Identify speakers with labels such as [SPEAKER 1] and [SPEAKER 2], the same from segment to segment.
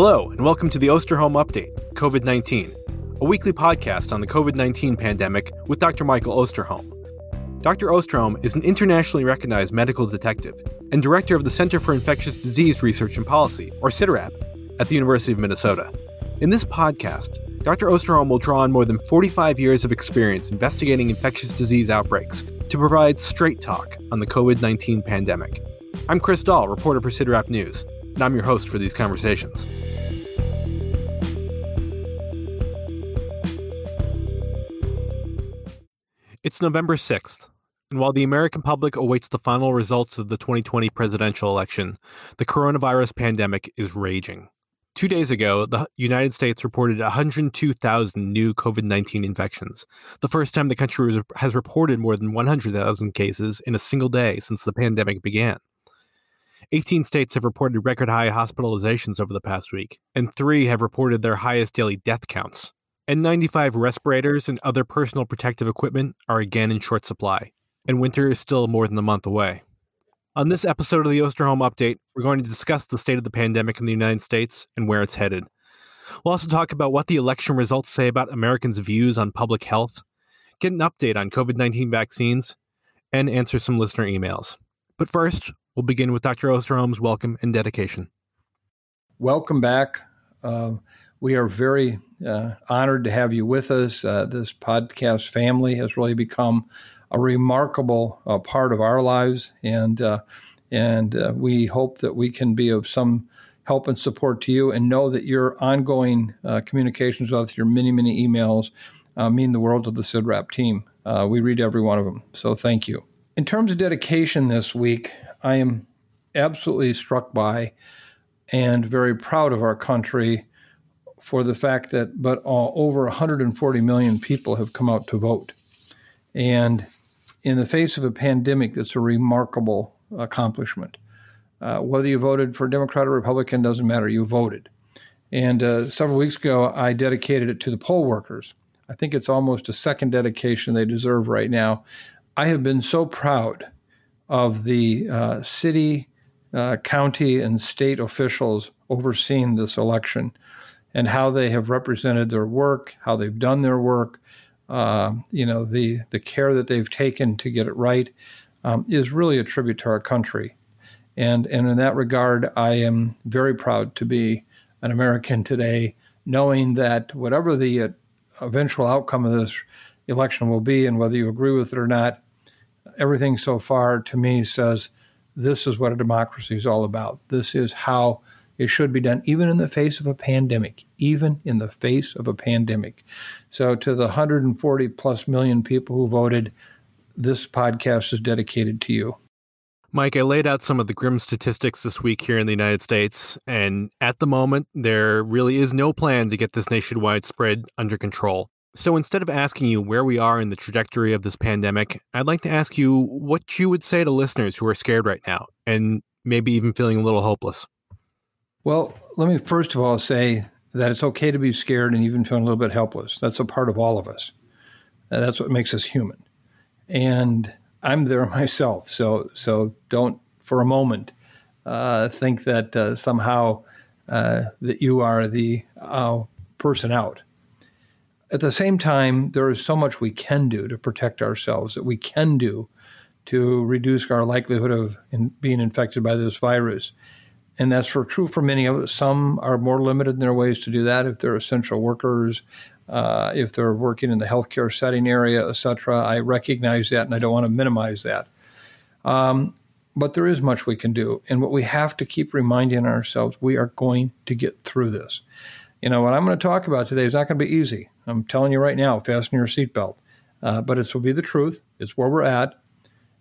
[SPEAKER 1] Hello, and welcome to the Osterholm Update, COVID 19, a weekly podcast on the COVID 19 pandemic with Dr. Michael Osterholm. Dr. Osterholm is an internationally recognized medical detective and director of the Center for Infectious Disease Research and Policy, or CIDRAP, at the University of Minnesota. In this podcast, Dr. Osterholm will draw on more than 45 years of experience investigating infectious disease outbreaks to provide straight talk on the COVID 19 pandemic. I'm Chris Dall, reporter for CIDRAP News and I'm your host for these conversations. It's November 6th, and while the American public awaits the final results of the 2020 presidential election, the coronavirus pandemic is raging. Two days ago, the United States reported 102,000 new COVID 19 infections, the first time the country has reported more than 100,000 cases in a single day since the pandemic began. 18 states have reported record high hospitalizations over the past week, and three have reported their highest daily death counts. N95 respirators and other personal protective equipment are again in short supply, and winter is still more than a month away. On this episode of the Osterholm Update, we're going to discuss the state of the pandemic in the United States and where it's headed. We'll also talk about what the election results say about Americans' views on public health, get an update on COVID 19 vaccines, and answer some listener emails. But first, We'll begin with Dr. Osterholm's welcome and dedication.
[SPEAKER 2] Welcome back. Uh, we are very uh, honored to have you with us. Uh, this podcast family has really become a remarkable uh, part of our lives, and uh, and uh, we hope that we can be of some help and support to you. And know that your ongoing communications with your many many emails mean the world to the CIDRAP team. we read every one of them, so thank you. In terms of dedication this week, I am absolutely struck by and very proud of our country for the fact that but over 140 million people have come out to vote. And in the face of a pandemic, that's a remarkable accomplishment. Uh, whether you voted for Democrat or Republican doesn't matter, you voted. And uh, several weeks ago, I dedicated it to the poll workers. I think it's almost a second dedication they deserve right now. I have been so proud of the uh, city, uh, county, and state officials overseeing this election and how they have represented their work, how they've done their work, uh, you know, the, the care that they've taken to get it right um, is really a tribute to our country. And, and in that regard, I am very proud to be an American today, knowing that whatever the uh, eventual outcome of this election will be, and whether you agree with it or not, everything so far to me says this is what a democracy is all about. This is how it should be done, even in the face of a pandemic, even in the face of a pandemic. So, to the 140 plus million people who voted, this podcast is dedicated to you.
[SPEAKER 1] Mike, I laid out some of the grim statistics this week here in the United States, and at the moment, there really is no plan to get this nationwide spread under control. So instead of asking you where we are in the trajectory of this pandemic, I'd like to ask you what you would say to listeners who are scared right now and maybe even feeling a little hopeless.
[SPEAKER 2] Well, let me first of all say that it's okay to be scared and even feeling a little bit helpless. That's a part of all of us. That's what makes us human. And I'm there myself. So so don't for a moment uh, think that uh, somehow uh, that you are the uh, person out. At the same time, there is so much we can do to protect ourselves that we can do to reduce our likelihood of in being infected by this virus. And that's for true for many of us. Some are more limited in their ways to do that if they're essential workers, uh, if they're working in the healthcare setting area, et cetera. I recognize that and I don't want to minimize that. Um, but there is much we can do. And what we have to keep reminding ourselves, we are going to get through this. You know, what I'm going to talk about today is not going to be easy. I'm telling you right now, fasten your seatbelt. Uh, but it will be the truth. It's where we're at.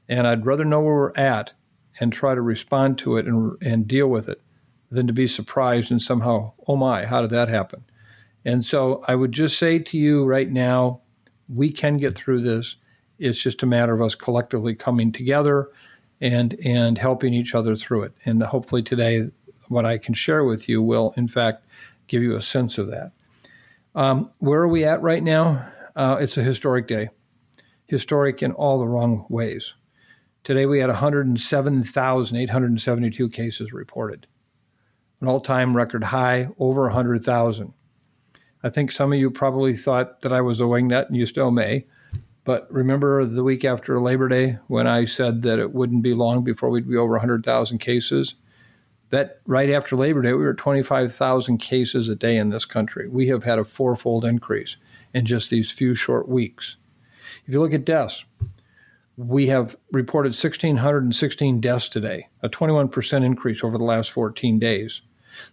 [SPEAKER 2] And I'd rather know where we're at and try to respond to it and, and deal with it than to be surprised and somehow, oh my, how did that happen? And so I would just say to you right now, we can get through this. It's just a matter of us collectively coming together and and helping each other through it. And hopefully today, what I can share with you will, in fact, give you a sense of that. Um, where are we at right now? Uh, it's a historic day, historic in all the wrong ways. Today we had 107,872 cases reported. an all time record high, over 100,000. I think some of you probably thought that I was a that, and you still may. But remember the week after Labor Day when I said that it wouldn't be long before we'd be over 100,000 cases? That right after Labor Day, we were at 25,000 cases a day in this country. We have had a fourfold increase in just these few short weeks. If you look at deaths, we have reported 1,616 deaths today, a 21% increase over the last 14 days.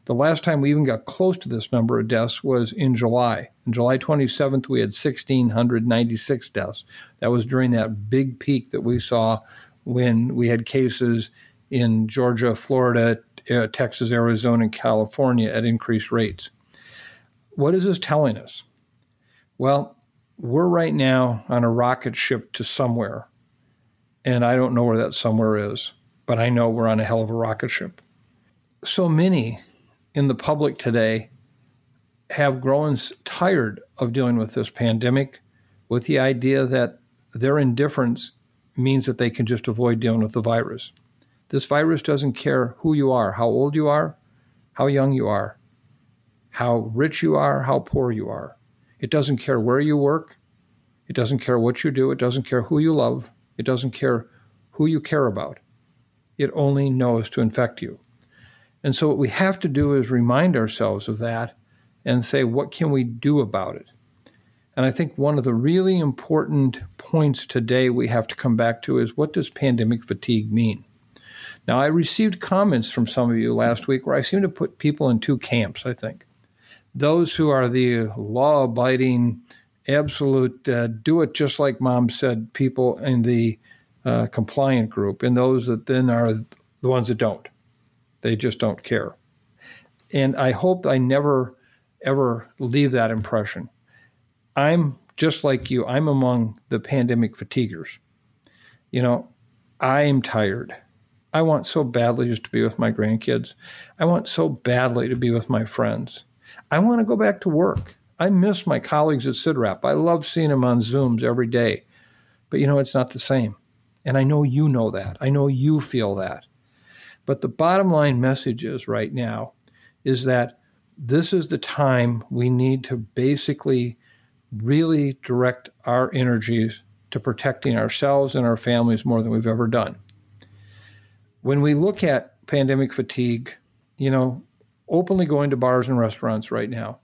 [SPEAKER 2] The last time we even got close to this number of deaths was in July. On July 27th, we had 1,696 deaths. That was during that big peak that we saw when we had cases in Georgia, Florida, uh, Texas, Arizona, and California at increased rates. What is this telling us? Well, we're right now on a rocket ship to somewhere and I don't know where that somewhere is, but I know we're on a hell of a rocket ship. So many in the public today have grown tired of dealing with this pandemic with the idea that their indifference means that they can just avoid dealing with the virus. This virus doesn't care who you are, how old you are, how young you are, how rich you are, how poor you are. It doesn't care where you work. It doesn't care what you do. It doesn't care who you love. It doesn't care who you care about. It only knows to infect you. And so what we have to do is remind ourselves of that and say, what can we do about it? And I think one of the really important points today we have to come back to is what does pandemic fatigue mean? Now, I received comments from some of you last week where I seem to put people in two camps, I think. Those who are the law abiding, absolute, uh, do it just like mom said people in the uh, compliant group, and those that then are the ones that don't. They just don't care. And I hope I never, ever leave that impression. I'm just like you, I'm among the pandemic fatiguers. You know, I am tired. I want so badly just to be with my grandkids. I want so badly to be with my friends. I want to go back to work. I miss my colleagues at CIDRAP. I love seeing them on Zooms every day. But you know, it's not the same. And I know you know that. I know you feel that. But the bottom line message is right now is that this is the time we need to basically really direct our energies to protecting ourselves and our families more than we've ever done. When we look at pandemic fatigue, you know, openly going to bars and restaurants right now,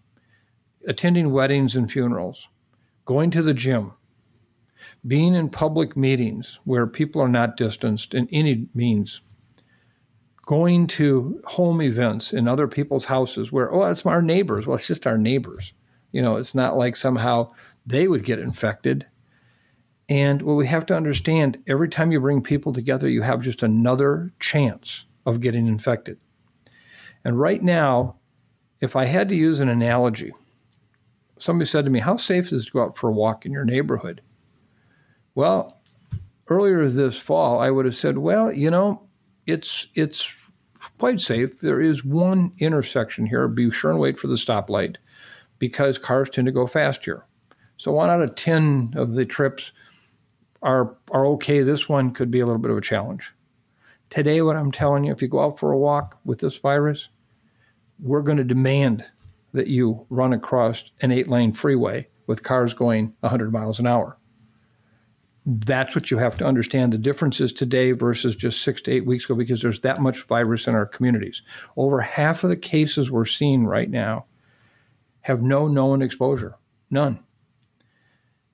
[SPEAKER 2] attending weddings and funerals, going to the gym, being in public meetings where people are not distanced in any means, going to home events in other people's houses where, oh, it's our neighbors. Well, it's just our neighbors. You know, it's not like somehow they would get infected. And what we have to understand every time you bring people together, you have just another chance of getting infected. And right now, if I had to use an analogy, somebody said to me, How safe is it to go out for a walk in your neighborhood? Well, earlier this fall, I would have said, well, you know, it's it's quite safe. There is one intersection here. Be sure and wait for the stoplight because cars tend to go fast here. So one out of ten of the trips are are okay. This one could be a little bit of a challenge. Today, what I'm telling you, if you go out for a walk with this virus, we're going to demand that you run across an eight lane freeway with cars going 100 miles an hour that's what you have to understand the differences today versus just six to eight weeks ago because there's that much virus in our communities. Over half of the cases we're seeing right now have no known exposure, none.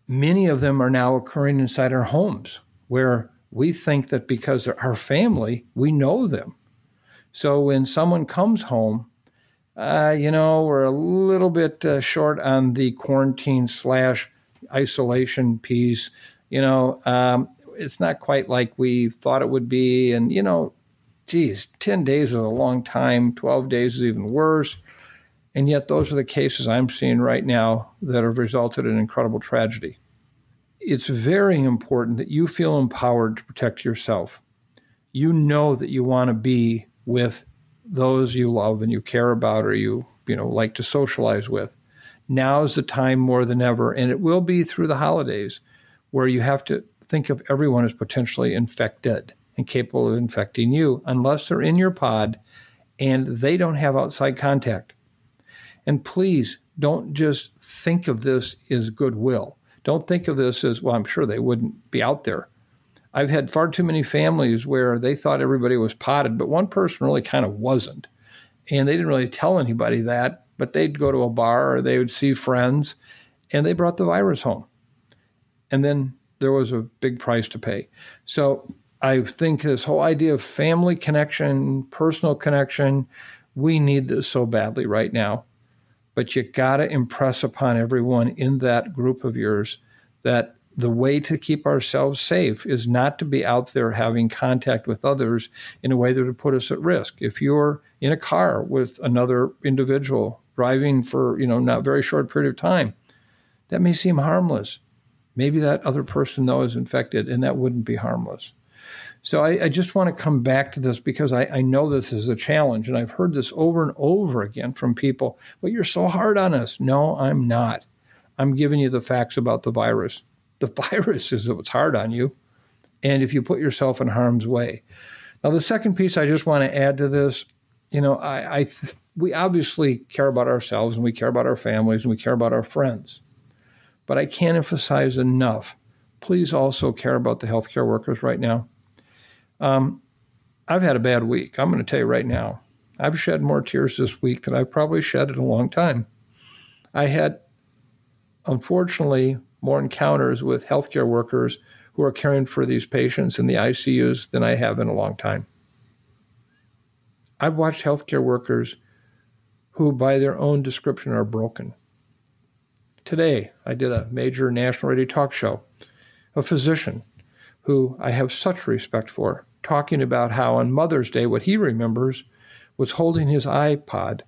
[SPEAKER 2] Many of them are now occurring inside our homes where we think that because they're our family, we know them. So when someone comes home, uh, you know, we're a little bit uh, short on the quarantine slash isolation piece you know, um, it's not quite like we thought it would be. And, you know, geez, 10 days is a long time, 12 days is even worse. And yet, those are the cases I'm seeing right now that have resulted in incredible tragedy. It's very important that you feel empowered to protect yourself. You know that you want to be with those you love and you care about or you, you know, like to socialize with. Now is the time more than ever, and it will be through the holidays where you have to think of everyone as potentially infected and capable of infecting you unless they're in your pod and they don't have outside contact. And please don't just think of this as goodwill. Don't think of this as, well, I'm sure they wouldn't be out there. I've had far too many families where they thought everybody was podded, but one person really kind of wasn't. And they didn't really tell anybody that, but they'd go to a bar or they would see friends and they brought the virus home. And then there was a big price to pay. So I think this whole idea of family connection, personal connection, we need this so badly right now. But you got to impress upon everyone in that group of yours that the way to keep ourselves safe is not to be out there having contact with others in a way that would put us at risk. If you're in a car with another individual driving for, you know, not very short period of time, that may seem harmless. Maybe that other person though is infected and that wouldn't be harmless. So I, I just want to come back to this because I, I, know this is a challenge, and I've heard this over and over again from people. Well, you're so hard on us. No, I'm not. I'm giving you the facts about the virus. The virus is what's hard on you, and if you put yourself in harm's way. Now, the second piece I just want to add to this, you know, I, I we obviously care about ourselves and we care about our families and we care about our friends, but I can't emphasize enough. Please also care about the healthcare workers right now um, I've had a bad week. I'm going to tell you right now. I've shed more tears this week than I've probably shed in a long time. I had, unfortunately, more encounters with healthcare workers who are caring for these patients in the ICUs than I have in a long time. I've watched healthcare workers who, by their own description, are broken. Today, I did a major national radio talk show. A physician who I have such respect for, talking about how on Mother's Day, what he remembers was holding his iPad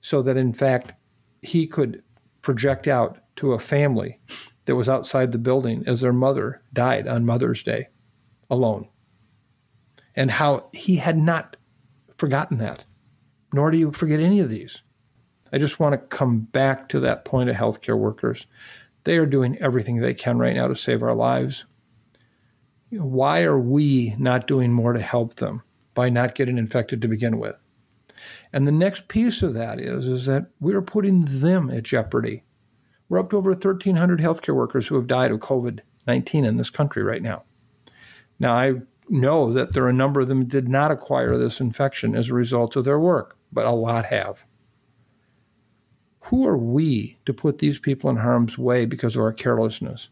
[SPEAKER 2] so that in fact he could project out to a family that was outside the building as their mother died on Mother's Day alone. And how he had not forgotten that, nor do you forget any of these. I just want to come back to that point of healthcare workers. They are doing everything they can right now to save our lives why are we not doing more to help them by not getting infected to begin with? And the next piece of that is, is that we're putting them at jeopardy. We're up to over 1,300 healthcare workers who have died of COVID 19 in this country right now. Now, I know that there are a number of them did not acquire this infection as a result of their work, but a lot have. Who are we to put these people in harm's way because of our carelessness?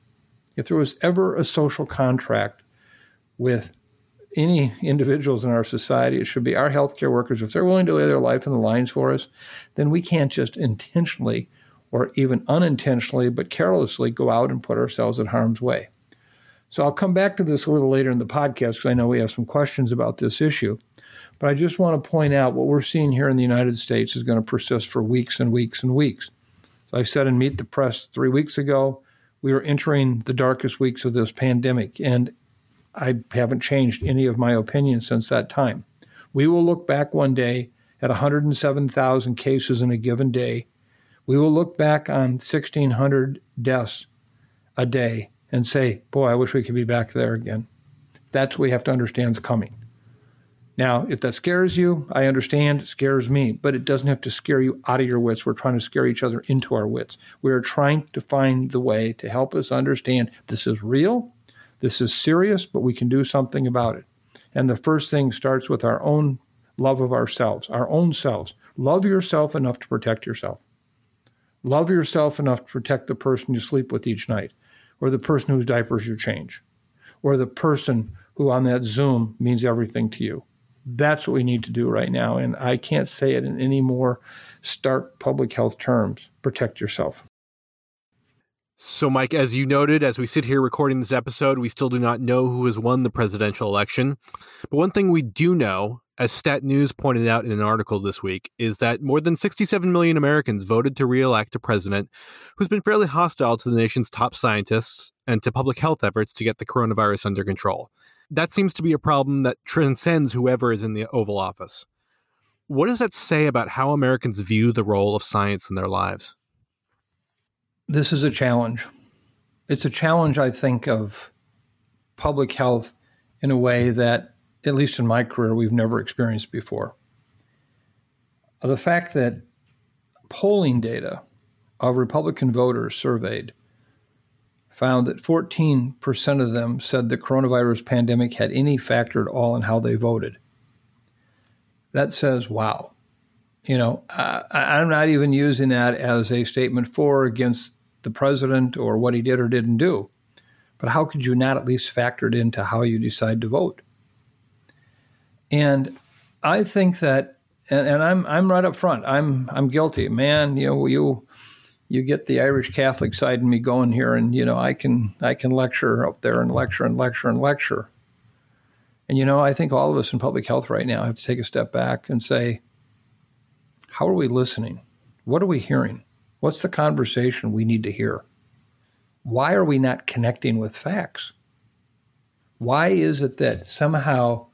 [SPEAKER 2] If there was ever a social contract with any individuals in our society. It should be our healthcare workers. If they're willing to lay their life in the lines for us, then we can't just intentionally or even unintentionally, but carelessly go out and put ourselves in harm's way. So I'll come back to this a little later in the podcast because I know we have some questions about this issue. But I just want to point out what we're seeing here in the United States is going to persist for weeks and weeks and weeks. So I said in Meet the Press three weeks ago, we are entering the darkest weeks of this pandemic. And I haven't changed any of my opinion since that time. We will look back one day at 107,000 cases in a given day. We will look back on 1,600 deaths a day and say, boy, I wish we could be back there again. That's what we have to understand is coming. Now, if that scares you, I understand it scares me, but it doesn't have to scare you out of your wits. We're trying to scare each other into our wits. We are trying to find the way to help us understand this is real this is serious, but we can do something about it. And the first thing starts with our own love of ourselves, our own selves. Love yourself enough to protect yourself. Love yourself enough to protect the person you sleep with each night, or the person whose diapers you change, or the person who on that Zoom means everything to you. That's what we need to do right now. And I can't say it in any more stark public health terms. Protect yourself.
[SPEAKER 1] So, Mike, as you noted, as we sit here recording this episode, we still do not know who has won the presidential election. But one thing we do know, as Stat News pointed out in an article this week, is that more than 67 million Americans voted to re-elect a president who's been fairly hostile to the nation's top scientists and to public health efforts to get the coronavirus under control. That seems to be a problem that transcends whoever is in the Oval Office. What does that say about how Americans view the role of science in their lives?
[SPEAKER 2] This is a challenge. It's a challenge, I think, of public health in a way that, at least in my career, we've never experienced before. Uh, the fact that polling data of Republican voters surveyed found that 14% of them said the coronavirus pandemic had any factor at all in how they voted. That says, wow. You know, I, I'm not even using that as a statement for or against the president or what he did or didn't do. But how could you not at least factor it into how you decide to vote? And I think that, and, and I'm I'm right up front. I'm I'm guilty, man. You know, you you get the Irish Catholic side in me going here, and you know, I can I can lecture up there and lecture and lecture and lecture. And you know, I think all of us in public health right now have to take a step back and say, how are we listening? What are we hearing? What's the conversation we need to hear? Why are we not connecting with facts? Why is it that somehow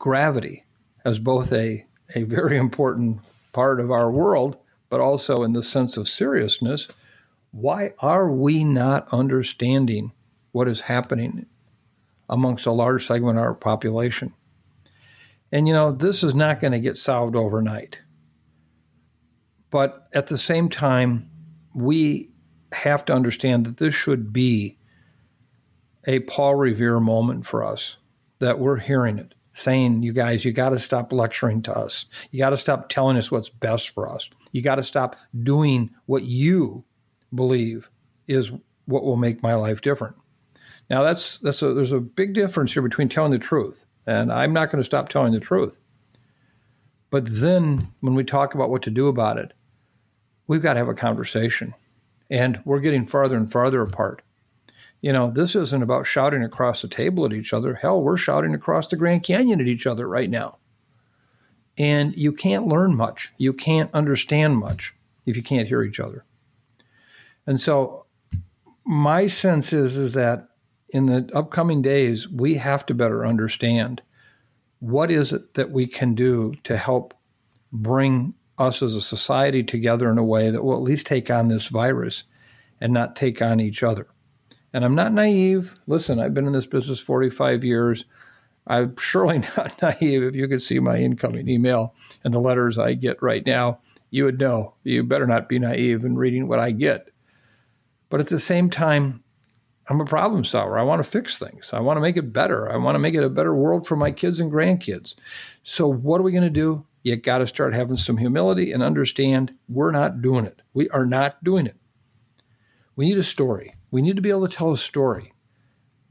[SPEAKER 2] gravity as both a, a very important part of our world, but also in the sense of seriousness, why are we not understanding what is happening amongst a large segment of our population? And you know, this is not going to get solved overnight. But at the same time, we have to understand that this should be a Paul Revere moment for us, that we're hearing it, saying, you guys, you got to stop lecturing to us. You got to stop telling us what's best for us. You got to stop doing what you believe is what will make my life different. Now, that's, that's a, there's a big difference here between telling the truth, and I'm not going to stop telling the truth. But then when we talk about what to do about it, we've got to have a conversation. And we're getting farther and farther apart. You know, this isn't about shouting across the table at each other. Hell, we're shouting across the Grand Canyon at each other right now. And you can't learn much. You can't understand much if you can't hear each other. And so my sense is is that in the upcoming days we have to better understand what is it that we can do to help bring us as a society together in a way that will at least take on this virus and not take on each other. And I'm not naive. Listen, I've been in this business 45 years. I'm surely not naive. If you could see my incoming email and the letters I get right now, you would know. You better not be naive in reading what I get. But at the same time, I'm a problem solver. I want to fix things. I want to make it better. I want to make it a better world for my kids and grandkids. So, what are we going to do? You got to start having some humility and understand we're not doing it. We are not doing it. We need a story. We need to be able to tell a story.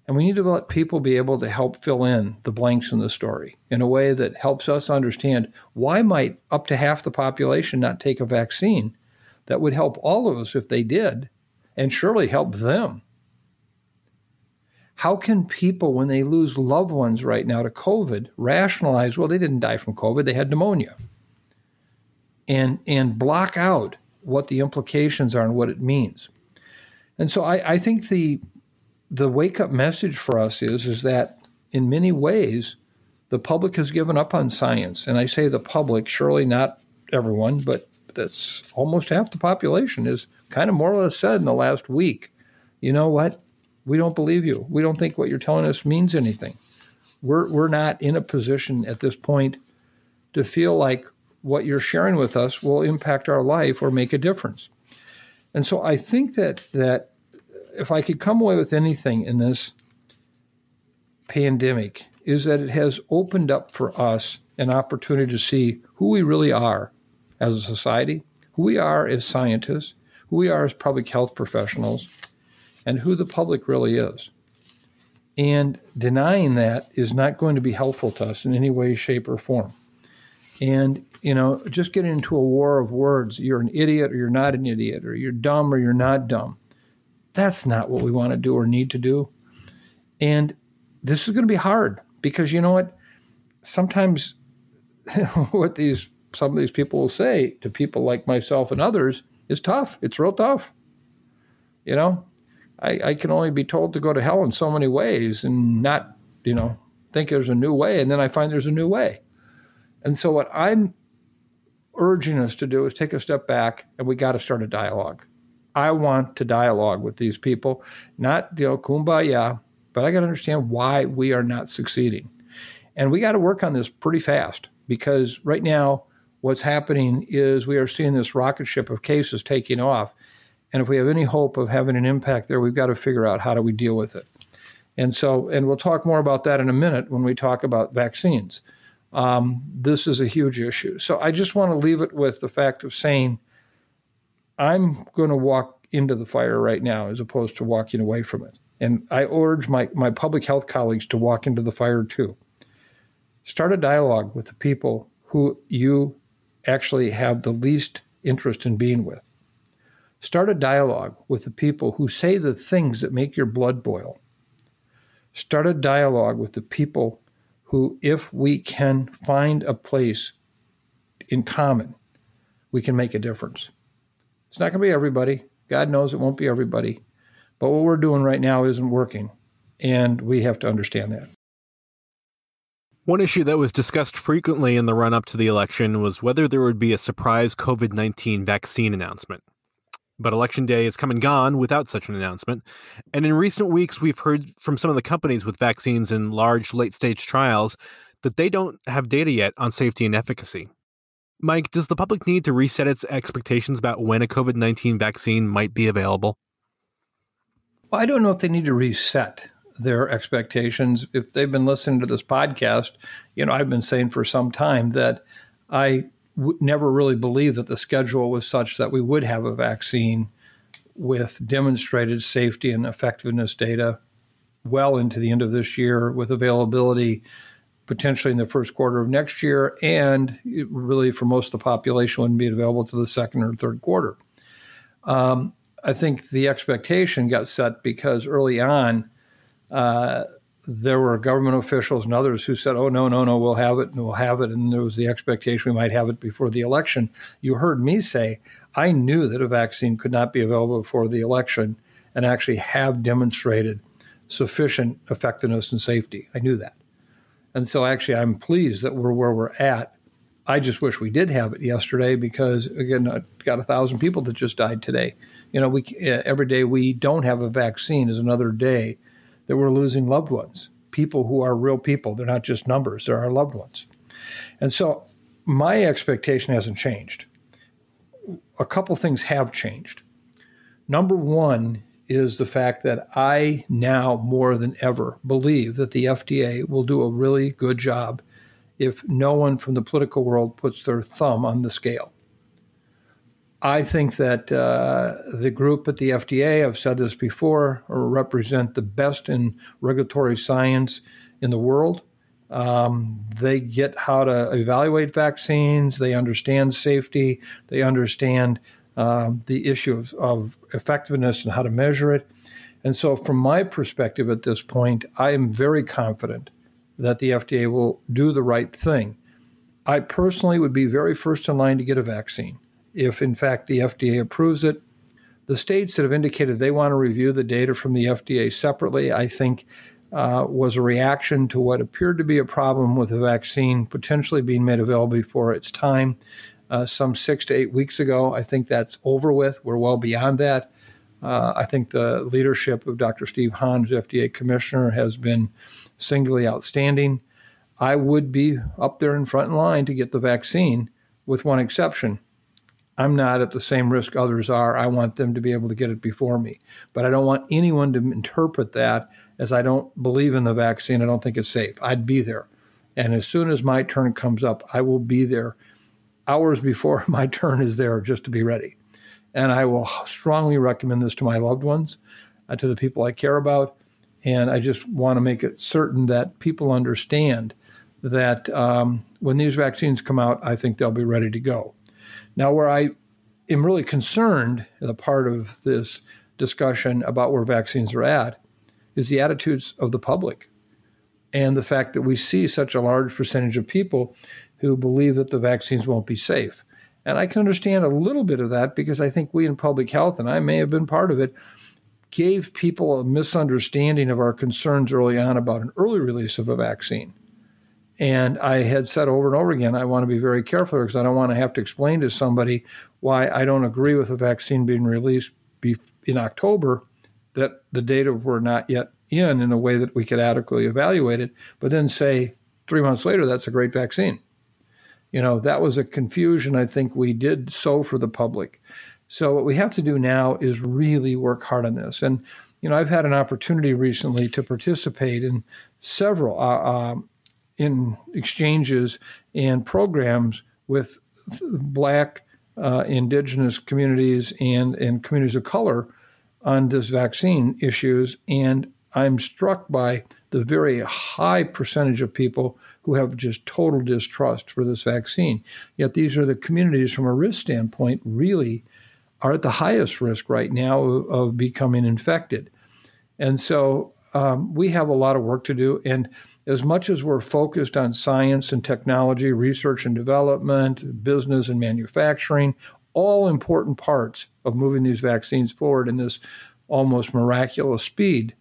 [SPEAKER 2] And we need to let people be able to help fill in the blanks in the story in a way that helps us understand why might up to half the population not take a vaccine that would help all of us if they did and surely help them. How can people, when they lose loved ones right now to COVID, rationalize, well, they didn't die from COVID, they had pneumonia? And, and block out what the implications are and what it means. And so I, I think the, the wake up message for us is, is that in many ways, the public has given up on science. And I say the public, surely not everyone, but that's almost half the population is kind of more or less said in the last week, you know what? We don't believe you. We don't think what you're telling us means anything. We're, we're not in a position at this point to feel like what you're sharing with us will impact our life or make a difference. And so I think that that if I could come away with anything in this pandemic is that it has opened up for us an opportunity to see who we really are as a society, who we are as scientists, who we are as public health professionals, and who the public really is. And denying that is not going to be helpful to us in any way, shape, or form. And, you know, just getting into a war of words, you're an idiot or you're not an idiot, or you're dumb or you're not dumb. That's not what we want to do or need to do. And this is going to be hard because you know what? Sometimes what these some of these people will say to people like myself and others is tough. It's real tough. You know, I, I can only be told to go to hell in so many ways and not, you know, think there's a new way. And then I find there's a new way. And so what I'm urging us to do is take a step back and we got to start a dialogue. I want to dialogue with these people, not, you know, kumbaya, but I got to understand why we are not succeeding. And we got to work on this pretty fast because right now what's happening is we are seeing this rocket ship of cases taking off. And if we have any hope of having an impact there, we've got to figure out how do we deal with it. And so, and we'll talk more about that in a minute when we talk about vaccines. Um, this is a huge issue. So I just want to leave it with the fact of saying, I'm going to walk into the fire right now as opposed to walking away from it. And I urge my, my public health colleagues to walk into the fire too. Start a dialogue with the people who you actually have the least interest in being with. Start a dialogue with the people who say the things that make your blood boil. Start a dialogue with the people who, if we can find a place in common, we can make a difference. It's not going to be everybody. God knows it won't be everybody. But what we're doing right now isn't working. And we have to understand that.
[SPEAKER 1] One issue that was discussed frequently in the run up to the election was whether there would be a surprise COVID 19 vaccine announcement. But election day has come and gone without such an announcement. And in recent weeks, we've heard from some of the companies with vaccines in large late stage trials that they don't have data yet on safety and efficacy. Mike, does the public need to reset its expectations about when a COVID 19 vaccine might be available?
[SPEAKER 2] Well, I don't know if they need to reset their expectations. If they've been listening to this podcast, you know, I've been saying for some time that I w- never really believed that the schedule was such that we would have a vaccine with demonstrated safety and effectiveness data well into the end of this year with availability potentially in the first quarter of next year and really for most of the population wouldn't be available to the second or third quarter. Um, I think the expectation got set because early on uh, there were government officials and others who said, "Oh no, no, no, we'll have it and we'll have it," and there was the expectation we might have it before the election. You heard me say I knew that a vaccine could not be available before the election, and actually have demonstrated sufficient effectiveness and safety. I knew that, and so actually I'm pleased that we're where we're at. I just wish we did have it yesterday because again, I got a thousand people that just died today. You know, we eh, every day we don't have a vaccine is another day that we're losing loved ones, people who are real people. They're not just numbers, they're our loved ones. And so my expectation hasn't changed. A couple things have changed. Number one is the fact that I now more than ever believe that the FDA will do a really good job if no one from the political world puts their thumb on the scale. I think that uh, the group at the FDA, I've said this before, represent the best in regulatory science in the world. Um, they get how to evaluate vaccines, they understand safety, they understand um, the issue of, of effectiveness and how to measure it. And so, from my perspective at this point, I am very confident that the FDA will do the right thing. I personally would be very first in line to get a vaccine if in fact the FDA approves it. The states that have indicated they want to review the data from the FDA separately, I think, uh, was a reaction to what appeared to be a problem with the vaccine potentially being made available before its time uh, some six to eight weeks ago. I think that's over with. We're well beyond that. Uh, I think the leadership of Dr. Steve Hahn, FDA commissioner, has been singularly outstanding. I would be up there in front line to get the vaccine, with one exception. I'm not at the same risk others are. I want them to be able to get it before me. But I don't want anyone to interpret that as I don't believe in the vaccine. I don't think it's safe. I'd be there. And as soon as my turn comes up, I will be there hours before my turn is there just to be ready. And I will strongly recommend this to my loved ones, uh, to the people I care about. And I just want to make it certain that people understand that um, when these vaccines come out, I think they'll be ready to go. Now, where I am really concerned, the part of this discussion about where vaccines are at, is the attitudes of the public and the fact that we see such a large percentage of people who believe that the vaccines won't be safe. And I can understand a little bit of that because I think we in public health, and I may have been part of it, gave people a misunderstanding of our concerns early on about an early release of a vaccine. And I had said over and over again, I want to be very careful because I don't want to have to explain to somebody why I don't agree with a vaccine being released in October, that the data were not yet in in a way that we could adequately evaluate it, but then say three months later, that's a great vaccine. You know, that was a confusion I think we did sow for the public. So what we have to do now is really work hard on this. And you know, I've had an opportunity recently to participate in several uh, uh, in exchanges and programs with Black, uh, Indigenous communities and and communities of color on this vaccine issues, and I'm struck by the very high percentage of people who have just total distrust for this vaccine. Yet these are the communities, from a risk standpoint, really are at the highest risk right now of, of becoming infected. And so um, we have a lot of work to do. And as much as we're focused on science and technology, research and development, business and manufacturing, all important parts of moving these vaccines forward in this almost miraculous speed,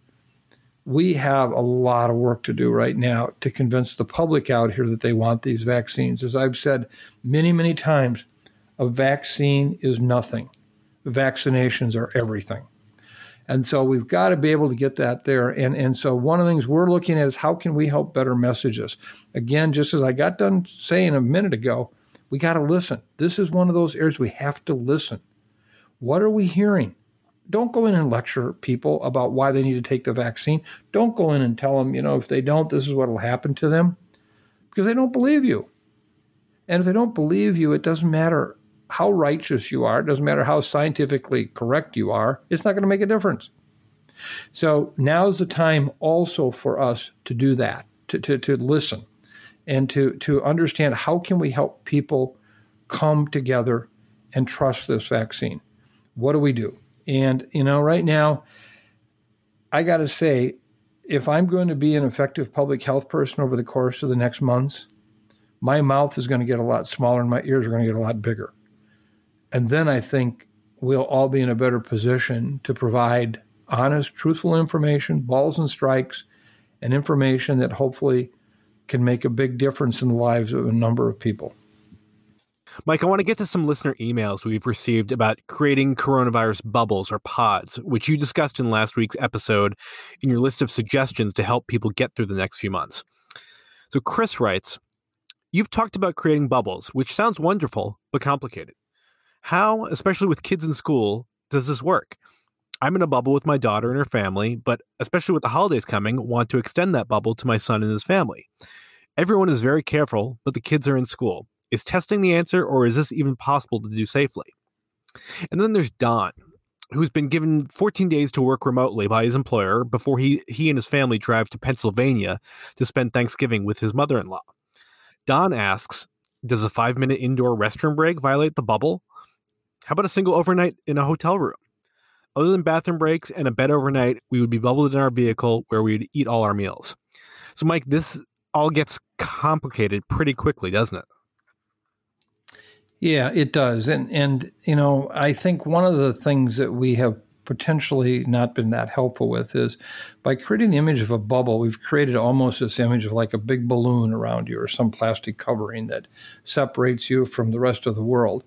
[SPEAKER 2] we have a lot of work to do right now to convince the public out here that they want these vaccines. As I've said many, many times, a vaccine is nothing. Vaccinations are everything. And so we've got to be able to get that there. And, and so one of the things we're looking at is how can we help better messages? Again, just as I got done saying a minute ago, we got to listen. This is one of those areas we have to listen. What are we hearing? Don't go in and lecture people about why they need to take the vaccine. Don't go in and tell them, you know, if they don't, this is what will happen to them because they don't believe you. And if they don't believe you, it doesn't matter how righteous you are, it doesn't matter how scientifically correct you are, it's not going to make a difference. So now's the time also for us to do that, to, to, to listen and to, to understand how can we help people come together and trust this vaccine. What do we do? And, you know, right now, I got to say, if I'm going to be an effective public health person over the course of the next months, my mouth is going to get a lot smaller and my ears are going to get a lot bigger. And then I think we'll all be in a better position to provide honest, truthful information, balls and strikes, and information that hopefully can make a big difference in the lives of a number of people.
[SPEAKER 1] Mike, I want to get to some listener emails we've received about creating coronavirus bubbles or pods, which you discussed in last week's episode in your list of suggestions to help people get through the next few months. So, Chris writes You've talked about creating bubbles, which sounds wonderful, but complicated. How, especially with kids in school, does this work? I'm in a bubble with my daughter and her family, but especially with the holidays coming, want to extend that bubble to my son and his family. Everyone is very careful, but the kids are in school. Is testing the answer, or is this even possible to do safely? And then there's Don, who's been given 14 days to work remotely by his employer before he, he and his family drive to Pennsylvania to spend Thanksgiving with his mother in law. Don asks Does a five minute indoor restroom break violate the bubble? How about a single overnight in a hotel room? Other than bathroom breaks and a bed overnight, we would be bubbled in our vehicle where we'd eat all our meals. So, Mike, this all gets complicated pretty quickly, doesn't it?
[SPEAKER 2] Yeah, it does. And and you know, I think one of the things that we have potentially not been that helpful with is by creating the image of a bubble, we've created almost this image of like a big balloon around you or some plastic covering that separates you from the rest of the world.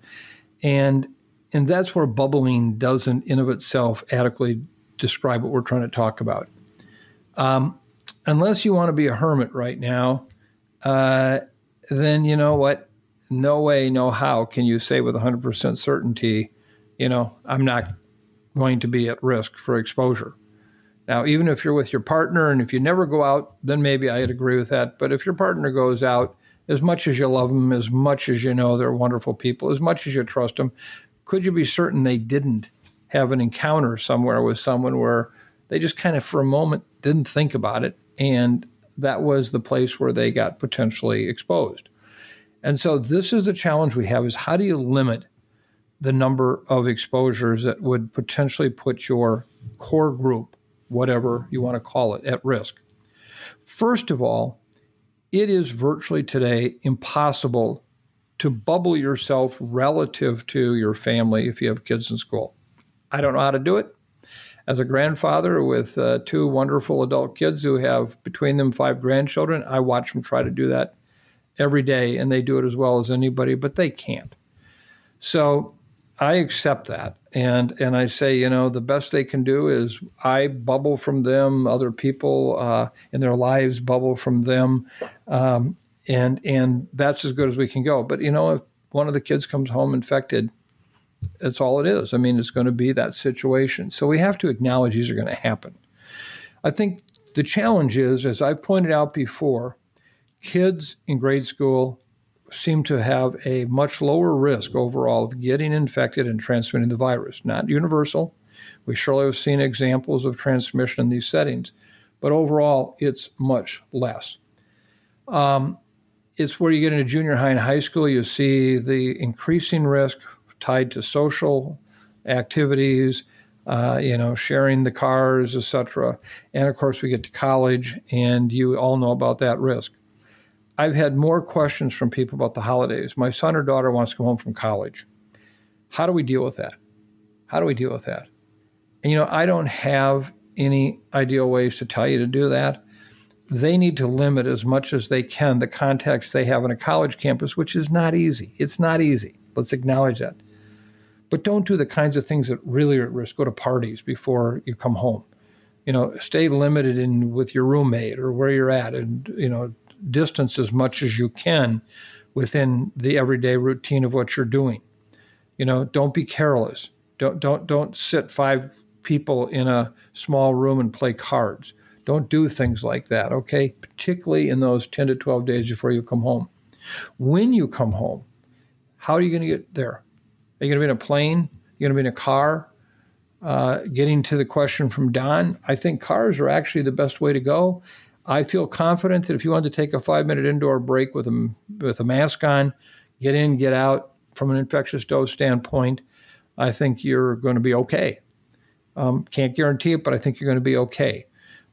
[SPEAKER 2] And and that's where bubbling doesn't, in of itself, adequately describe what we're trying to talk about. Um, unless you want to be a hermit right now, uh, then you know what? No way, no how can you say with 100% certainty, you know, I'm not going to be at risk for exposure. Now, even if you're with your partner and if you never go out, then maybe I'd agree with that. But if your partner goes out, as much as you love them, as much as you know they're wonderful people, as much as you trust them, could you be certain they didn't have an encounter somewhere with someone where they just kind of for a moment didn't think about it and that was the place where they got potentially exposed? And so this is the challenge we have is how do you limit the number of exposures that would potentially put your core group whatever you want to call it at risk? First of all it is virtually today impossible to bubble yourself relative to your family if you have kids in school. I don't know how to do it. As a grandfather with uh, two wonderful adult kids who have between them five grandchildren, I watch them try to do that every day, and they do it as well as anybody, but they can't. So I accept that, and and I say, you know, the best they can do is I bubble from them, other people uh, in their lives bubble from them, um, and and that's as good as we can go. But you know, if one of the kids comes home infected, that's all it is. I mean, it's going to be that situation. So we have to acknowledge these are going to happen. I think the challenge is, as I've pointed out before, kids in grade school seem to have a much lower risk overall of getting infected and transmitting the virus. Not universal. We surely have seen examples of transmission in these settings, but overall, it's much less. Um, it's where you get into junior high and high school, you see the increasing risk tied to social activities, uh, you know, sharing the cars, etc. And of course, we get to college, and you all know about that risk. I've had more questions from people about the holidays. My son or daughter wants to come home from college. How do we deal with that? How do we deal with that? And you know, I don't have any ideal ways to tell you to do that. They need to limit as much as they can the context they have on a college campus, which is not easy. It's not easy. Let's acknowledge that. But don't do the kinds of things that really are at risk. Go to parties before you come home. You know, stay limited in with your roommate or where you're at, and you know, distance as much as you can within the everyday routine of what you're doing. You know, don't be careless. Don't don't don't sit five people in a small room and play cards. Don't do things like that, okay? Particularly in those 10 to 12 days before you come home. When you come home, how are you going to get there? Are you going to be in a plane? Are You're going to be in a car? Uh, getting to the question from Don, I think cars are actually the best way to go. I feel confident that if you want to take a five minute indoor break with a, with a mask on, get in, get out from an infectious dose standpoint, I think you're going to be okay. Um, can't guarantee it, but I think you're going to be okay.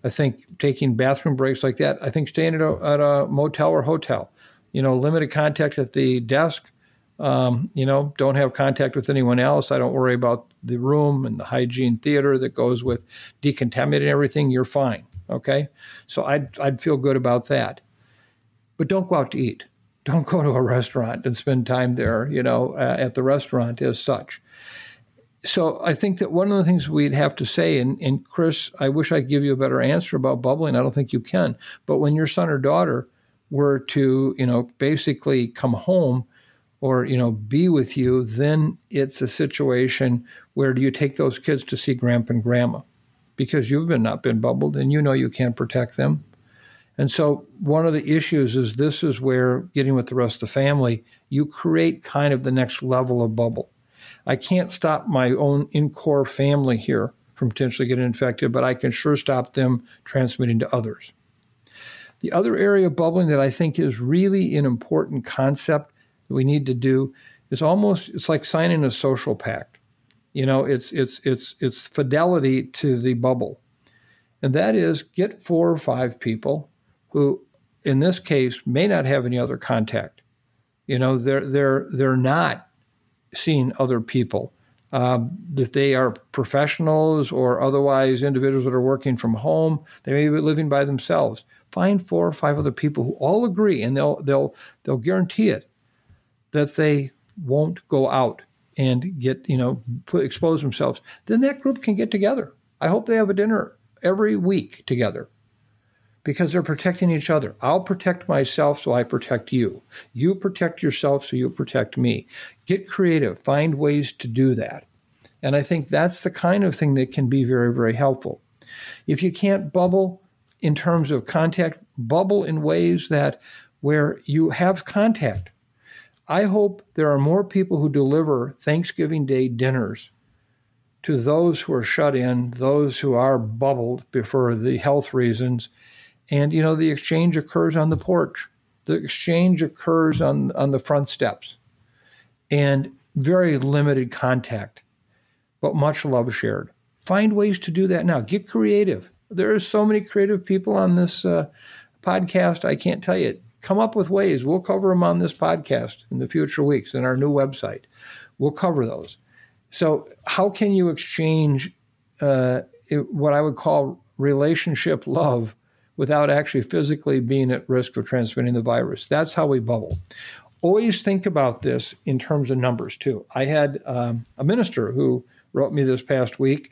[SPEAKER 2] I think taking bathroom breaks like that, I think staying at a, at a motel or hotel, you know, limited contact at the desk, um, you know, don't have contact with anyone else. I don't worry about the room and the hygiene theater that goes with decontaminating everything. You're fine. Okay. So I'd, I'd feel good about that. But don't go out to eat. Don't go to a restaurant and spend time there, you know, uh, at the restaurant as such so I think that one of the things we'd have to say, and, and Chris, I wish I could give you a better answer about bubbling. I don't think you can. But when your son or daughter were to, you know, basically come home or, you know, be with you, then it's a situation where do you take those kids to see grandpa and grandma? Because you've been not been bubbled and you know you can't protect them. And so one of the issues is this is where getting with the rest of the family, you create kind of the next level of bubble I can't stop my own in core family here from potentially getting infected, but I can sure stop them transmitting to others. The other area of bubbling that I think is really an important concept that we need to do is almost it's like signing a social pact. You know, it's it's it's it's fidelity to the bubble. And that is get four or five people who in this case may not have any other contact. You know, they're they're they're not seeing other people. Uh, that they are professionals or otherwise individuals that are working from home, they may be living by themselves. Find four or five other people who all agree, and they'll they'll they'll guarantee it that they won't go out and get you know put, expose themselves. Then that group can get together. I hope they have a dinner every week together because they're protecting each other. I'll protect myself so I protect you. You protect yourself so you protect me. Get creative, find ways to do that. And I think that's the kind of thing that can be very, very helpful. If you can't bubble in terms of contact, bubble in ways that where you have contact. I hope there are more people who deliver Thanksgiving Day dinners to those who are shut in, those who are bubbled for the health reasons, and you know, the exchange occurs on the porch. The exchange occurs on, on the front steps. And very limited contact, but much love shared. Find ways to do that now. Get creative. There are so many creative people on this uh, podcast. I can't tell you. Come up with ways. We'll cover them on this podcast in the future weeks in our new website. We'll cover those. So, how can you exchange uh, what I would call relationship love without actually physically being at risk of transmitting the virus. That's how we bubble. Always think about this in terms of numbers, too. I had um, a minister who wrote me this past week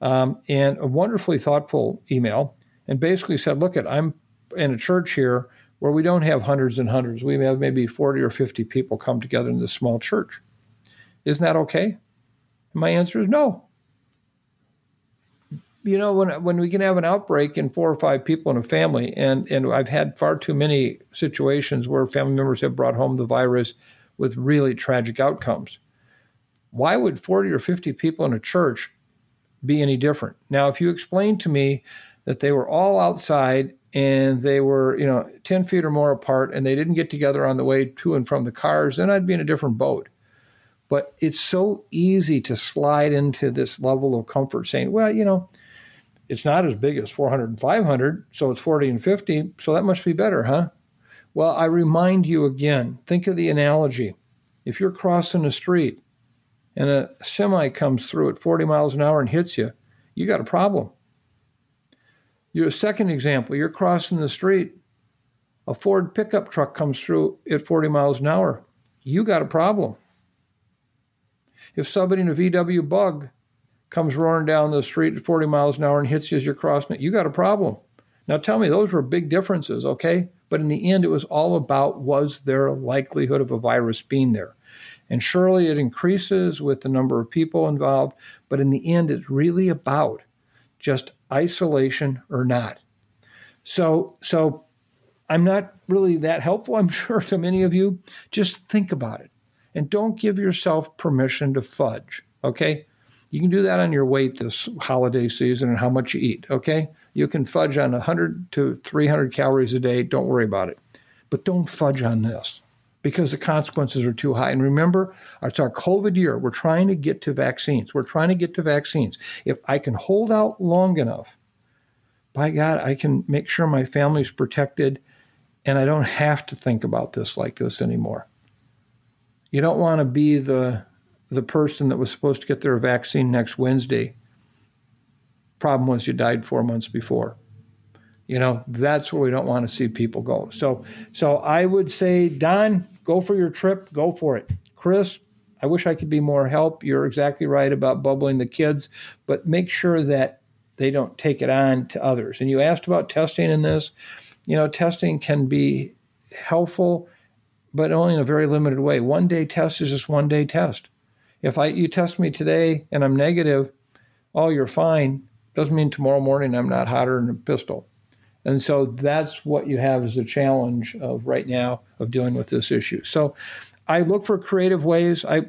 [SPEAKER 2] um, and a wonderfully thoughtful email and basically said, Look, at I'm in a church here where we don't have hundreds and hundreds. We have maybe 40 or 50 people come together in this small church. Isn't that okay? And my answer is no. You know, when, when we can have an outbreak in four or five people in a family, and, and I've had far too many situations where family members have brought home the virus with really tragic outcomes. Why would 40 or 50 people in a church be any different? Now, if you explain to me that they were all outside and they were, you know, 10 feet or more apart and they didn't get together on the way to and from the cars, then I'd be in a different boat. But it's so easy to slide into this level of comfort saying, well, you know, it's not as big as 400 and 500, so it's 40 and 50, so that must be better, huh? Well, I remind you again think of the analogy. If you're crossing the street and a semi comes through at 40 miles an hour and hits you, you got a problem. Your second example, you're crossing the street, a Ford pickup truck comes through at 40 miles an hour, you got a problem. If somebody in a VW bug comes roaring down the street at 40 miles an hour and hits you as you're crossing it, you got a problem. Now tell me, those were big differences, okay? But in the end, it was all about was there a likelihood of a virus being there? And surely it increases with the number of people involved, but in the end, it's really about just isolation or not. So, so I'm not really that helpful, I'm sure, to many of you. Just think about it and don't give yourself permission to fudge, okay? You can do that on your weight this holiday season and how much you eat, okay? You can fudge on 100 to 300 calories a day. Don't worry about it. But don't fudge on this because the consequences are too high. And remember, it's our COVID year. We're trying to get to vaccines. We're trying to get to vaccines. If I can hold out long enough, by God, I can make sure my family's protected and I don't have to think about this like this anymore. You don't want to be the the person that was supposed to get their vaccine next Wednesday. Problem was you died 4 months before. You know, that's where we don't want to see people go. So so I would say Don, go for your trip, go for it. Chris, I wish I could be more help. You're exactly right about bubbling the kids, but make sure that they don't take it on to others. And you asked about testing in this. You know, testing can be helpful, but only in a very limited way. One day test is just one day test. If I you test me today and I'm negative, oh, you're fine. Doesn't mean tomorrow morning I'm not hotter than a pistol. And so that's what you have as a challenge of right now of dealing with this issue. So I look for creative ways. I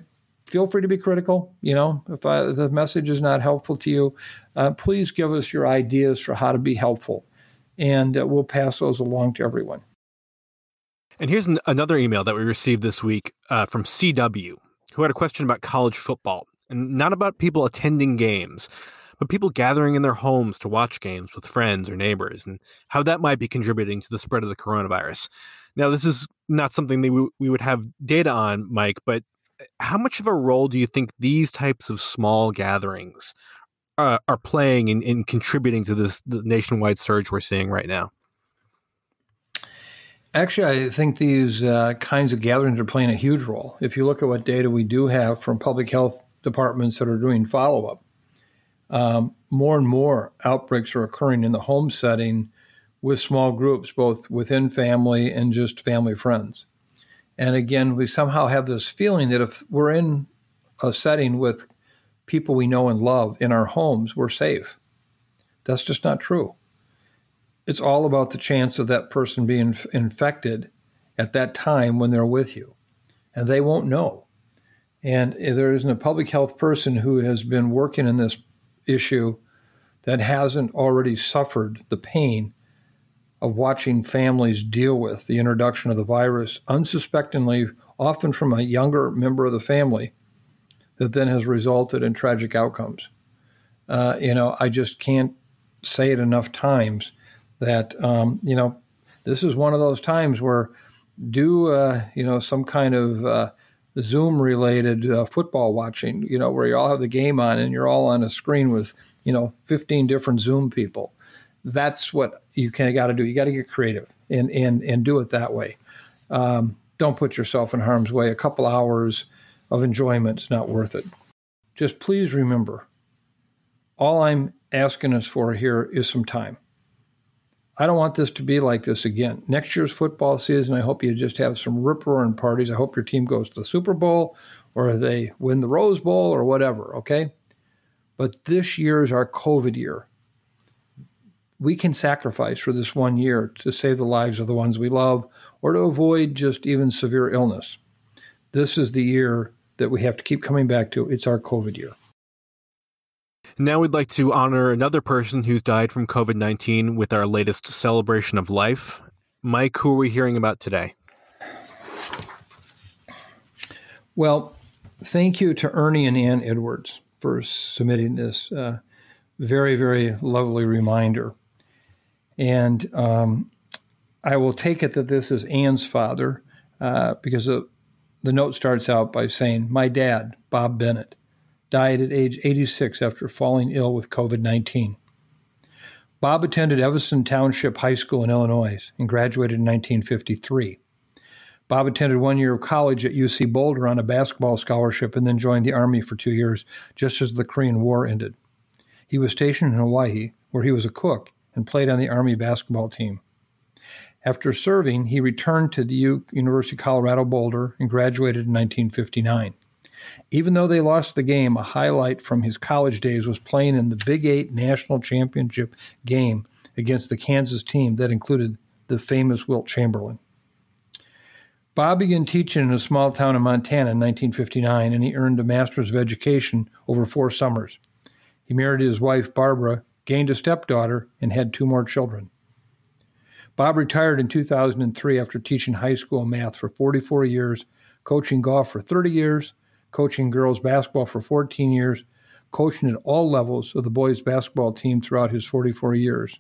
[SPEAKER 2] feel free to be critical. You know, if I, the message is not helpful to you, uh, please give us your ideas for how to be helpful, and uh, we'll pass those along to everyone.
[SPEAKER 1] And here's an, another email that we received this week uh, from CW, who had a question about college football, and not about people attending games, but people gathering in their homes to watch games with friends or neighbors, and how that might be contributing to the spread of the coronavirus. Now, this is not something that we, we would have data on, Mike, but uh, how much of a role do you think these types of small gatherings uh, are playing in, in contributing to this the nationwide surge we're seeing right now?
[SPEAKER 2] Actually, I think these uh, kinds of gatherings are playing a huge role. If you look at what data we do have from public health departments that are doing follow up, um, more and more outbreaks are occurring in the home setting with small groups, both within family and just family friends. And again, we somehow have this feeling that if we're in a setting with people we know and love in our homes, we're safe. That's just not true. It's all about the chance of that person being infected at that time when they're with you. And they won't know. And there isn't a public health person who has been working in this issue that hasn't already suffered the pain of watching families deal with the introduction of the virus unsuspectingly, often from a younger member of the family, that then has resulted in tragic outcomes. Uh, you know, I just can't say it enough times that, um, you know, this is one of those times where do, uh, you know, some kind of uh, Zoom related uh, football watching, you know, where you all have the game on and you're all on a screen with, you know, 15 different Zoom people. That's what you kind of got to do. You got to get creative and, and, and do it that way. Um, don't put yourself in harm's way. A couple hours of enjoyment is not worth it. Just please remember all I'm asking us for here is some time. I don't want this to be like this again. Next year's football season, I hope you just have some rip roaring parties. I hope your team goes to the Super Bowl or they win the Rose Bowl or whatever, okay? But this year is our COVID year. We can sacrifice for this one year to save the lives of the ones we love or to avoid just even severe illness. This is the year that we have to keep coming back to. It's our COVID year.
[SPEAKER 1] Now we'd like to honor another person who's died from COVID 19 with our latest celebration of life. Mike, who are we hearing about today?
[SPEAKER 2] Well, thank you to Ernie and Ann Edwards for submitting this uh, very, very lovely reminder. And um, I will take it that this is Ann's father uh, because the, the note starts out by saying, My dad, Bob Bennett, died at age 86 after falling ill with COVID 19. Bob attended Evanston Township High School in Illinois and graduated in 1953. Bob attended one year of college at UC Boulder on a basketball scholarship and then joined the Army for two years just as the Korean War ended. He was stationed in Hawaii, where he was a cook and played on the Army basketball team. After serving, he returned to the U- University of Colorado Boulder and graduated in 1959. Even though they lost the game, a highlight from his college days was playing in the Big Eight National Championship game against the Kansas team that included the famous Wilt Chamberlain. Bob began teaching in a small town in Montana in 1959, and he earned a Master's of Education over four summers. He married his wife, Barbara, gained a stepdaughter, and had two more children. Bob retired in 2003 after teaching high school math for 44 years, coaching golf for 30 years, coaching girls basketball for 14 years, coaching at all levels of the boys basketball team throughout his 44 years,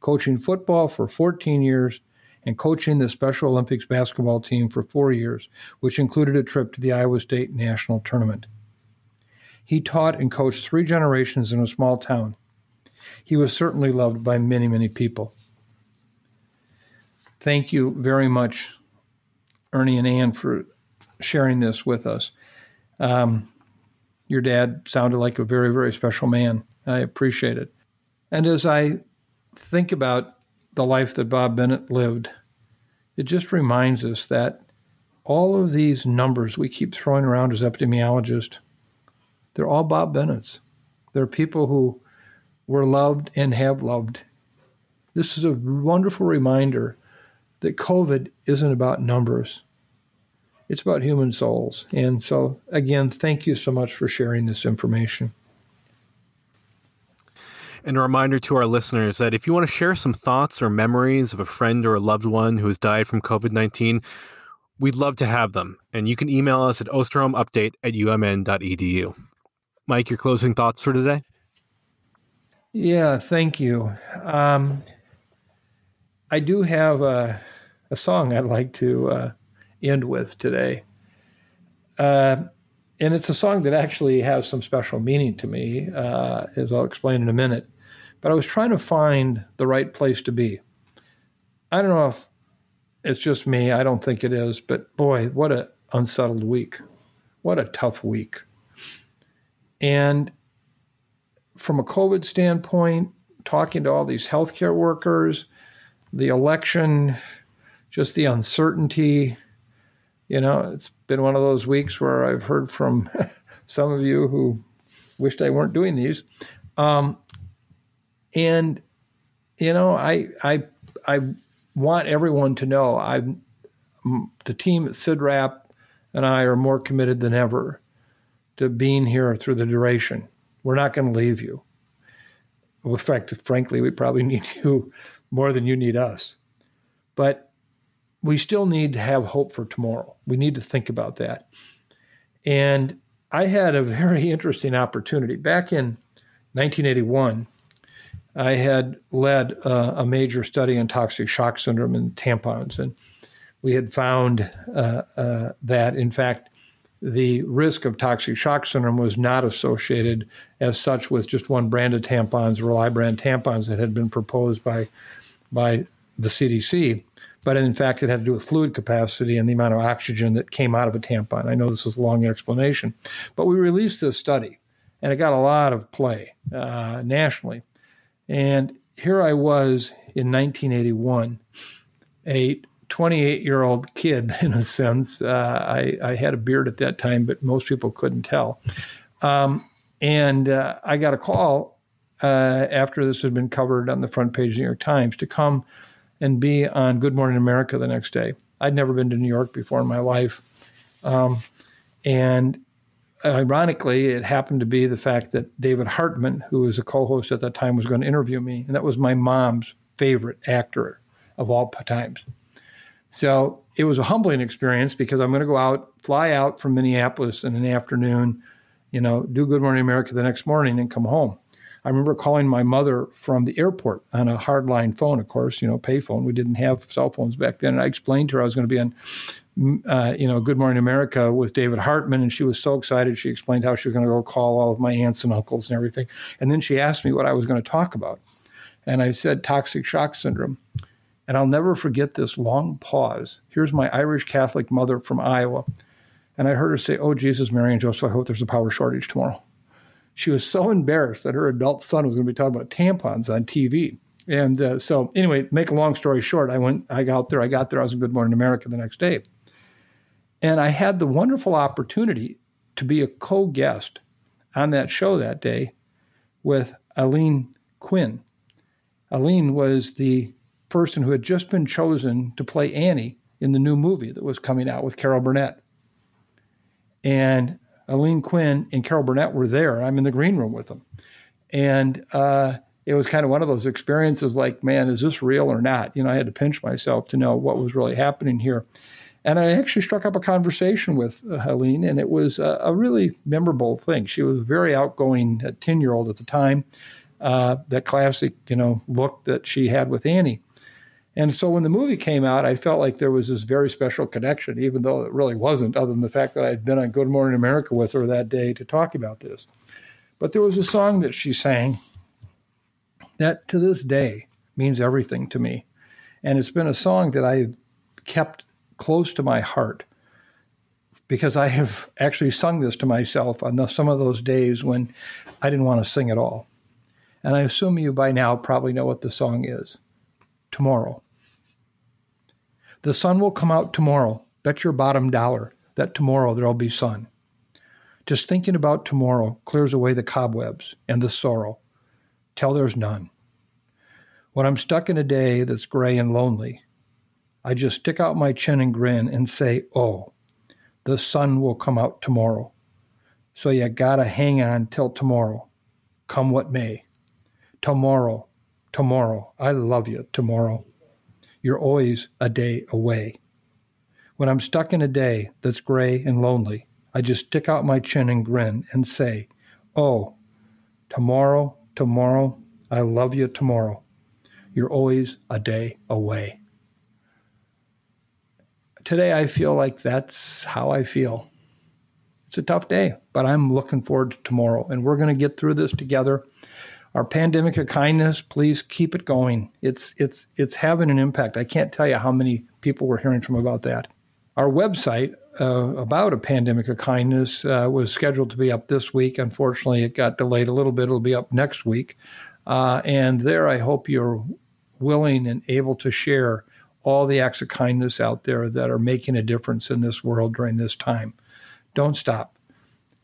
[SPEAKER 2] coaching football for 14 years, and coaching the Special Olympics basketball team for four years, which included a trip to the Iowa State National Tournament. He taught and coached three generations in a small town. He was certainly loved by many, many people. Thank you very much, Ernie and Ann, for sharing this with us. Um, your dad sounded like a very, very special man. I appreciate it. And as I think about the life that Bob Bennett lived, it just reminds us that all of these numbers we keep throwing around as epidemiologists, they're all Bob Bennett's. They're people who were loved and have loved. This is a wonderful reminder that COVID isn't about numbers it's about human souls. And so, again, thank you so much for sharing this information.
[SPEAKER 1] And a reminder to our listeners that if you want to share some thoughts or memories of a friend or a loved one who has died from COVID 19, we'd love to have them. And you can email us at osterholmupdate at umn.edu. Mike, your closing thoughts for today?
[SPEAKER 2] Yeah, thank you. Um, I do have a, a song I'd like to uh, end with today. Uh, and it's a song that actually has some special meaning to me, uh, as I'll explain in a minute. But I was trying to find the right place to be. I don't know if it's just me. I don't think it is. But boy, what an unsettled week. What a tough week. And from a COVID standpoint, talking to all these healthcare workers, the election, just the uncertainty, you know, it's been one of those weeks where I've heard from some of you who wished I weren't doing these. Um, and, you know, I, I, I want everyone to know i the team at CIDRAP and I are more committed than ever to being here through the duration. We're not going to leave you. In fact, frankly, we probably need you more than you need us. But we still need to have hope for tomorrow. We need to think about that. And I had a very interesting opportunity. Back in 1981, I had led uh, a major study on toxic shock syndrome in tampons. And we had found uh, uh, that, in fact, the risk of toxic shock syndrome was not associated as such with just one brand of tampons, Rely brand tampons that had been proposed by, by the CDC but in fact, it had to do with fluid capacity and the amount of oxygen that came out of a tampon. I know this is a long explanation, but we released this study, and it got a lot of play uh, nationally. And here I was in 1981. A 28 year old kid, in a sense. Uh, I, I, had a beard at that time, but most people couldn't tell. Um, and uh, I got a call uh, after this had been covered on the front page of the New York Times to come and be on Good Morning America the next day. I'd never been to New York before in my life. Um, and ironically, it happened to be the fact that David Hartman, who was a co host at that time, was going to interview me. And that was my mom's favorite actor of all times. So it was a humbling experience because I'm going to go out, fly out from Minneapolis in an afternoon, you know, do Good Morning America the next morning and come home. I remember calling my mother from the airport on a hardline phone, of course, you know, payphone. We didn't have cell phones back then. And I explained to her I was going to be on, mm, uh, you know, Good Morning America with David Hartman. And she was so excited. She explained how she was going to go call all of my aunts and uncles and everything. And then she asked me what I was going to talk about. And I said toxic shock syndrome. And I'll never forget this long pause. Here's my Irish Catholic mother from Iowa. And I heard her say, Oh, Jesus, Mary, and Joseph, I hope there's a power shortage tomorrow. She was so embarrassed that her adult son was going to be talking about tampons on TV. And uh, so, anyway, make a long story short, I went, I got there, I got there, I was in Good Morning America the next day. And I had the wonderful opportunity to be a co guest on that show that day with Aileen Quinn. Aileen was the person who had just been chosen to play Annie in the new movie that was coming out with Carol Burnett. And Aileen Quinn and Carol Burnett were there. I'm in the green room with them. And uh, it was kind of one of those experiences like, man, is this real or not? You know, I had to pinch myself to know what was really happening here. And I actually struck up a conversation with uh, Aileen, and it was a, a really memorable thing. She was a very outgoing 10 year old at the time, uh, that classic, you know, look that she had with Annie. And so when the movie came out, I felt like there was this very special connection, even though it really wasn't, other than the fact that I had been on Good Morning America with her that day to talk about this. But there was a song that she sang that to this day means everything to me. And it's been a song that I've kept close to my heart because I have actually sung this to myself on the, some of those days when I didn't want to sing at all. And I assume you by now probably know what the song is tomorrow. The sun will come out tomorrow. Bet your bottom dollar that tomorrow there'll be sun. Just thinking about tomorrow clears away the cobwebs and the sorrow till there's none. When I'm stuck in a day that's gray and lonely, I just stick out my chin and grin and say, Oh, the sun will come out tomorrow. So you gotta hang on till tomorrow, come what may. Tomorrow, tomorrow. I love you tomorrow. You're always a day away. When I'm stuck in a day that's gray and lonely, I just stick out my chin and grin and say, Oh, tomorrow, tomorrow, I love you tomorrow. You're always a day away. Today, I feel like that's how I feel. It's a tough day, but I'm looking forward to tomorrow, and we're going to get through this together our pandemic of kindness please keep it going. It's it's it's having an impact. I can't tell you how many people we're hearing from about that. Our website uh, about a pandemic of kindness uh, was scheduled to be up this week. Unfortunately it got delayed a little bit. It'll be up next week. Uh, and there i hope you're willing and able to share all the acts of kindness out there that are making a difference in this world during this time. Don't stop.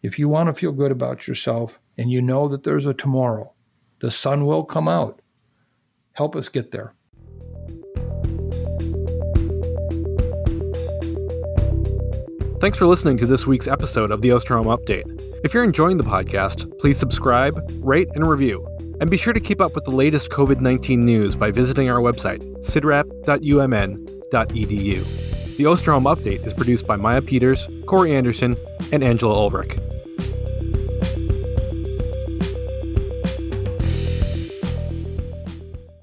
[SPEAKER 2] If you want to feel good about yourself and you know that there's a tomorrow the sun will come out. Help us get there.
[SPEAKER 1] Thanks for listening to this week's episode of the Osterholm Update. If you're enjoying the podcast, please subscribe, rate, and review. And be sure to keep up with the latest COVID 19 news by visiting our website, cidrap.umn.edu. The Osterholm Update is produced by Maya Peters, Corey Anderson, and Angela Ulrich.